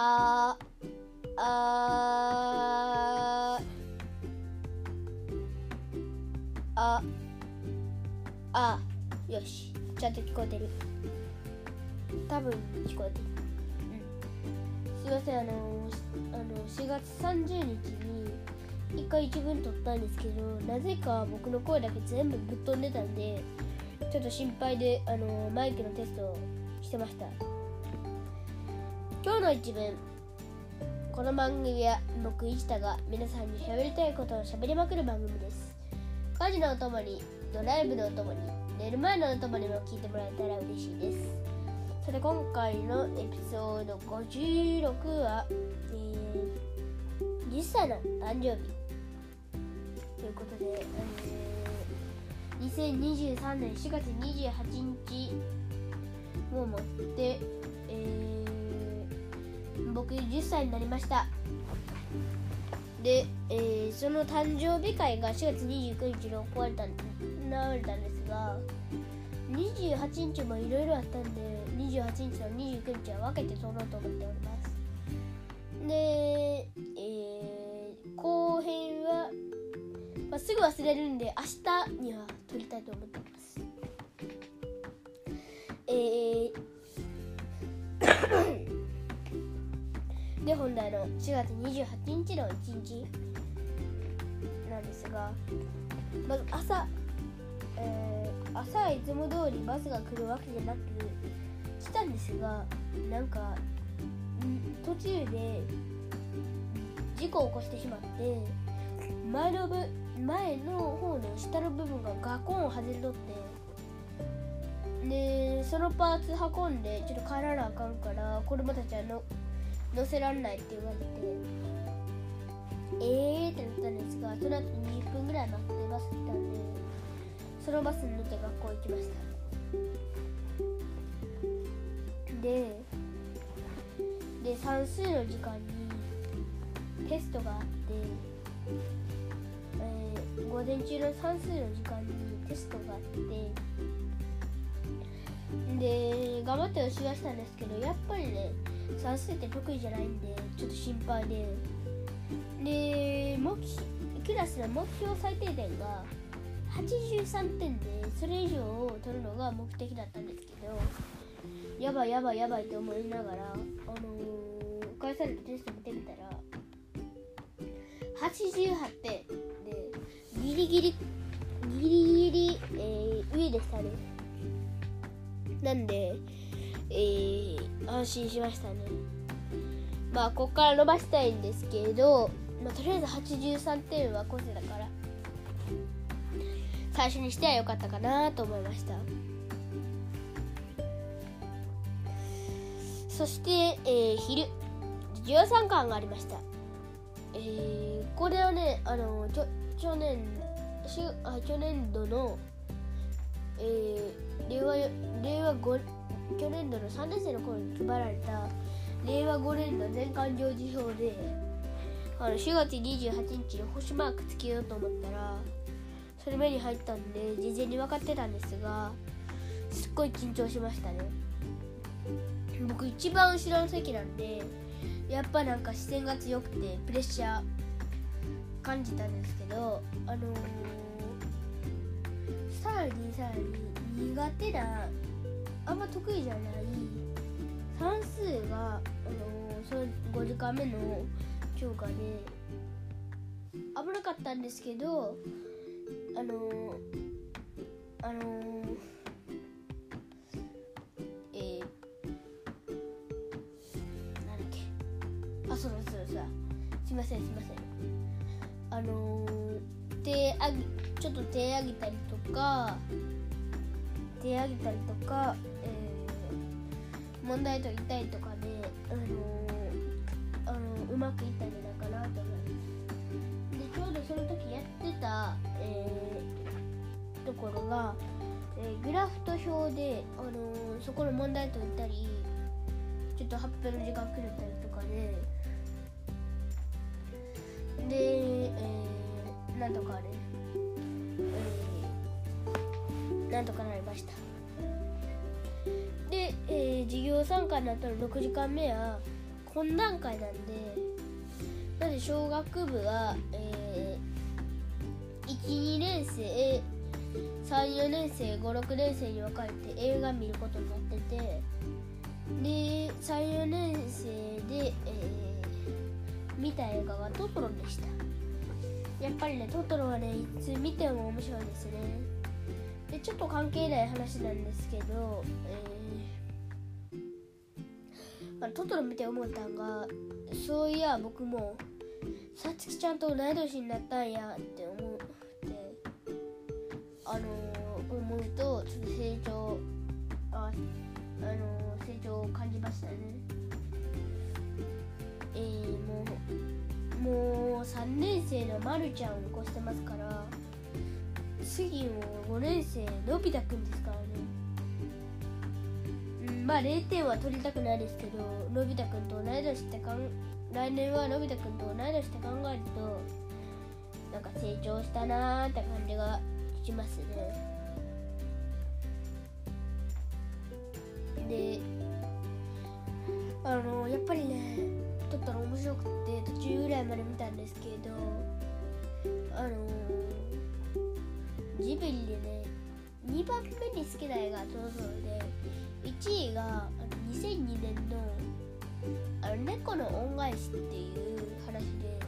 ああああよし。ちゃんと聞こえてる。多分聞こえてる。うん。すいませんあのあの4月30日に1回1文撮ったんですけどなぜか僕の声だけ全部ぶっ飛んでたんでちょっと心配であのマイクのテストをしてました。今日の一文この番組は僕一太が皆さんに喋りたいことを喋りまくる番組です。家事のお供にドライブのお供に寝る前のお供にも聞いてもらえたら嬉しいです。それ今回のエピソード56は、えー、10歳の誕生日ということで、えー、2023年4月28日をもって、えー、僕10歳になりました。で、えー、その誕生日会が4月29日に行われた行われたんですが28日もいろいろあったんで28日と29日は分けて撮ろうと思っております。で、えー、後編は、まあ、すぐ忘れるんで明日には撮りたいと思ってます。えーで本来の4月28日の1日なんですがまず朝、えー、朝はいつも通りバスが来るわけじゃなく来たんですがなんか途中で事故を起こしてしまって前の部前の方の下の部分がガコンを外れとってでそのパーツ運んでちょっと帰らなあかんから子供たちはの乗せられないって言われてえーってなったんですがその後2分ぐらい待ってバス来たんでそのバスに乗って学校行きました。でで算数の時間にテストがあって、えー、午前中の算数の時間にテストがあってで頑張って押し出したんですけどやっぱりね算数って得意じゃないんでちょっと心配で。で目クラスの目標最低点が83点でそれ以上を取るのが目的だったんですけどやばいやばいやばいと思いながら、あのー、返されたテスト見てみたら88点でギリギリギリギリ、えー、上でしたね。なんでえー、安心しましたね。まあここから伸ばしたいんですけど、まあ、とりあえず83点は個性だから最初にしてはよかったかなと思いました。そして、えー、昼。13巻がありました。えー、これはねあのちょ去年しあ去年度のえー、令和令和5去年度の3年生の頃に配られた令和5年度年間行事表であの4月28日に星マークつけようと思ったらそれ目に入ったんで事前に分かってたんですがすっごい緊張しましたね。僕一番後ろの席なんでやっぱなんか視線が強くてプレッシャー感じたんですけどあのー、さらにさらに苦手なあんま得意じゃない。算数が、あの、その5時間目の教科で危なかったんですけどあの、あのー、えー、なんだっけ。あそうそうそうすいませんすいません。あのー、手あぎちょっと手上げたりとか手上げたりとか、問題解いたりとかで、あのー、あの、うまくいったんじゃないかなと思います。でちょうどその時やってた、えー、ところが、えー、グラフと表で、あの、そこの問題解いたりちょっと発表の時間くれたりとかでで、えー、なんとかね、えー、なんとかなりました。で、えー、授業参加になったら6時間目は懇談会なんでまず小学部は、えー、12年生34年生56年生に分かれて映画見ることになっててで34年生で、えー、見た映画がトトロでした。やっぱりねトトロはねいつ見ても面白いですね。でちょっと関係ない話なんですけど、えー、あトトロ見て思ったんがそういや僕もさつきちゃんと同い年になったんやって思ってあのー、思うとちょっと成長ああのー、成長を感じましたね。えー、もうもう3年生のまるちゃんを起こしてますから次も5年生のび太くんですからね。まあ0点は取りたくないですけどのび太くんと同い年ってかん来年はのび太くんと同い年って考えるとなんか成長したなーって感じがしますね。であのやっぱりね撮ったら面白くて途中ぐらいまで見たんですけどあのジブリでね2番目に好きな映画トロトロで1位があの2002年のあの猫の恩返しっていう話で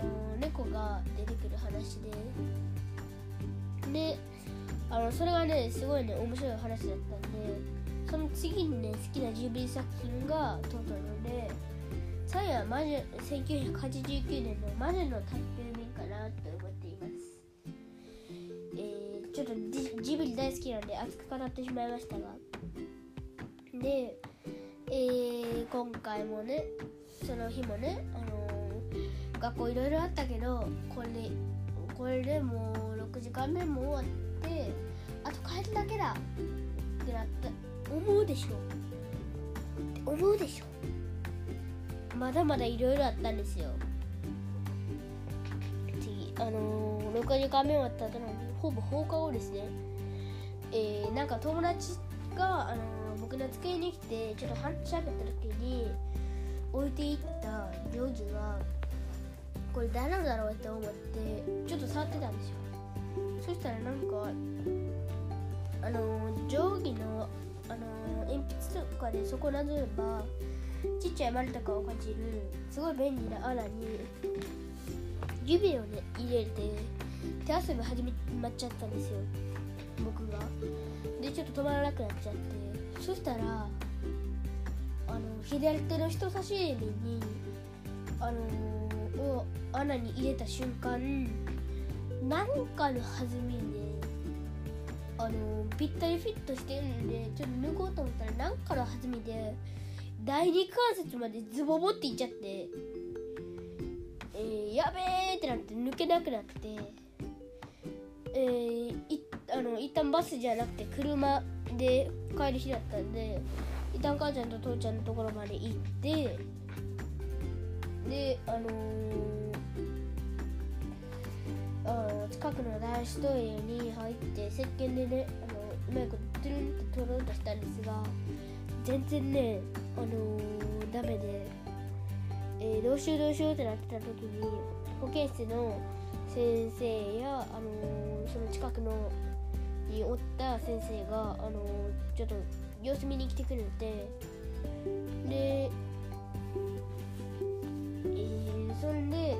あの猫が出てくる話でであのそれがねすごいね面白い話だったんでその次にね好きなジブリ作品がトトロで3位は魔女1989年の「魔女の宅急ちょっとジブリ大好きなんで熱く語ってしまいましたが。で、えー、今回もねその日もね、あのー、学校いろいろあったけどこれこれでもう6時間目も終わってあと帰るだけだってなった。思うでしょ？思うでしょ？まだまだいろいろあったんですよ。あのー、6時間目終わった後のほぼ放課後ですね。えー、なんか友達が、あのー、僕の机に来てちょっとしゃべった時に置いていった定規がこれ誰のだろうって思ってちょっと触ってたんですよ。そしたらなんかあの、定規のあの鉛筆とかでそこなぞればちっちゃい丸とかを感じるすごい便利な穴に指をね入れて手遊び始まっちゃったんですよ。僕が。でちょっと止まらなくなっちゃって。そしたらあの左手の人差し指にあのを穴に入れた瞬間何かの弾みであのぴったりフィットしてるんでちょっと抜こうと思ったら何かの弾みで第二関節までズボボっていっちゃって、やべえってなって抜けなくなって、えー、いあの一旦バスじゃなくて車で帰る日だったんで一旦母ちゃんと父ちゃんのところまで行ってであのー近くの男子トイレに入って石鹸でねあのうまいことトゥルンって取ろうとしたんですが全然ねあのー、ダメで、えー、どうしようどうしようってなってた時に保健室の先生や、あのー、その近くのにおった先生が、あのー、ちょっと様子見に来てくれてで、えー、そんで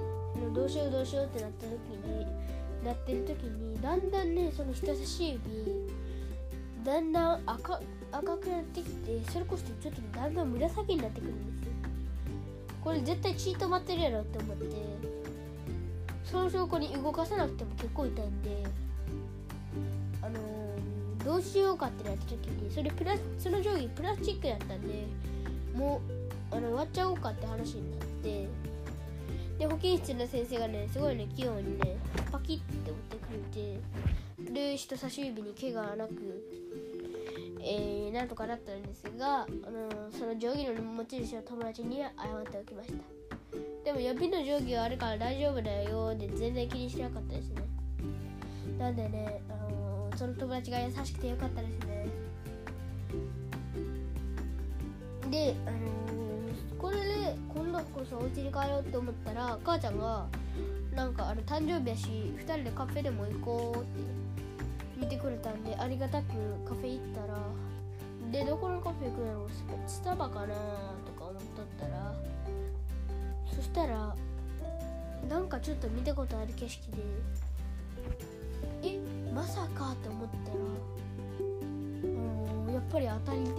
どうしようどうしようってなった時になってる時にだんだんねその人差し指だんだん赤赤くなってきてそれこそちょっとだんだん紫になってくるんですこれ絶対血止まってるやろって思ってその証拠に動かさなくても結構痛いんであのー、どうしようかってなった時にそれプラその定規プラスチックやったんでもうあの割っちゃおうかって話になってで保健室の先生がねすごいね器用にねパキッて折ってくれてで人差し指に怪我なくえー、なんとかなったんですが、あのその定規の持ち主の友達に謝っておきました。でも予備の定規があるから大丈夫だよで全然気にしなかったですね。なんでね、あのその友達が優しくてよかったですね。で、あのこれで今度こそお家に帰ろうって思ったら母ちゃんがなんかあの誕生日やし2人でカフェでも行こうって見てくれたんでありがたくカフェ行ったらでどこのカフェ行くのスタバかなとか思っとったらそしたらなんかちょっと見たことある景色でえまさかと思ったらあのやっぱり当たりで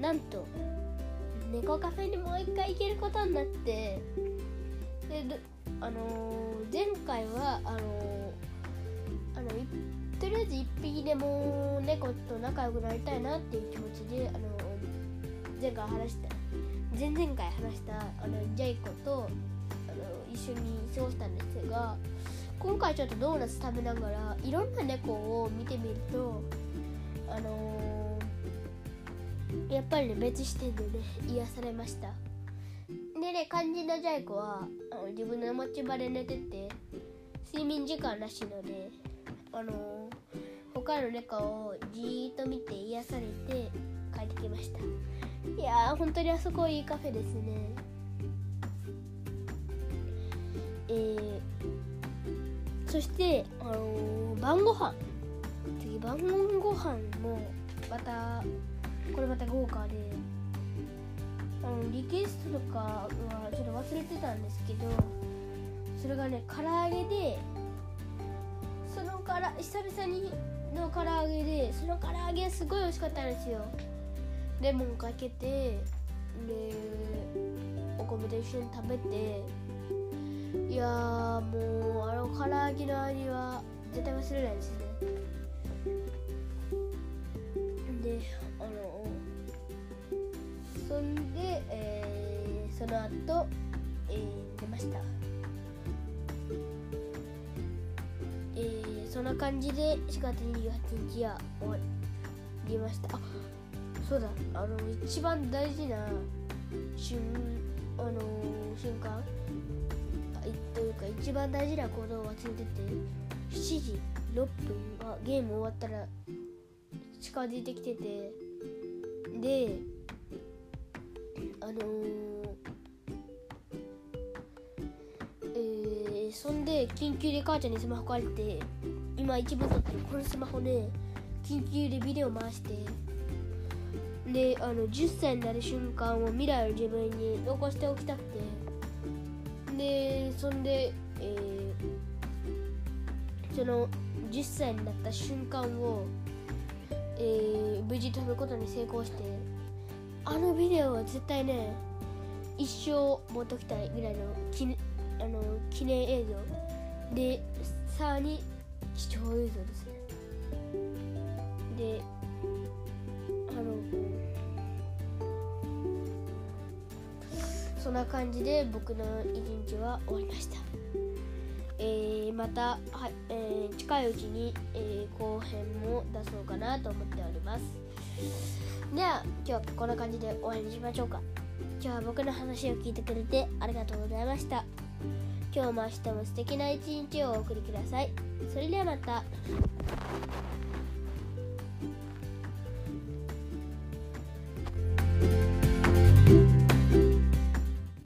なんと猫カフェにもう一回行けることになってであの前回はあのあのとりあえず1匹でも猫と仲良くなりたいなっていう気持ちであの前回話した前々回話したあのジャイコとあの一緒に過ごしたんですが今回ちょっとドーナツ食べながらいろんな猫を見てみるとあの、やっぱりね別視点でね癒されましたでね肝心のジャイコはあの自分の持ち場で寝てて睡眠時間らしいのであのー、他の猫をじーっと見て癒されて帰ってきました。いやー本当にあそこいいカフェですね。えー、そしてあのー、晩ご飯。次晩ご飯もまたこれまた豪華であのリクエストとかはちょっと忘れてたんですけどそれがね唐揚げでそのから久々にの唐揚げでその唐揚げすごい美味しかったんですよ。レモンかけてでお米と一緒に食べて。いやもうあの唐揚げの味は絶対忘れないですね。であのそんで、えー、その後、えー、出ました。そんな感じで4月28日は終わりました。あそうだ。あの一番大事な瞬あの瞬間というか一番大事な行動を忘れてて7時6分がゲーム終わったら近づいてきててであのー、えー、そんで緊急で母ちゃんにスマホ借りて今一部撮ってるこのスマホで緊急でビデオ回してであの10歳になる瞬間を未来の自分に残しておきたくて。でそんで、えー、その10歳になった瞬間を、えー、無事飛ぶことに成功してあのビデオは絶対ね一生持っときたいぐらいの記あの記念映像。でさらに貴重映像ですね。であのそんな感じで僕の一日は終わりました、えー、また、はえー、近いうちに、えー、後編も出そうかなと思っております。では今日はこんな感じで終わりにしましょうか。今日は僕の話を聞いてくれてありがとうございました。今日も明日も素敵な一日をお送りください。それではまた。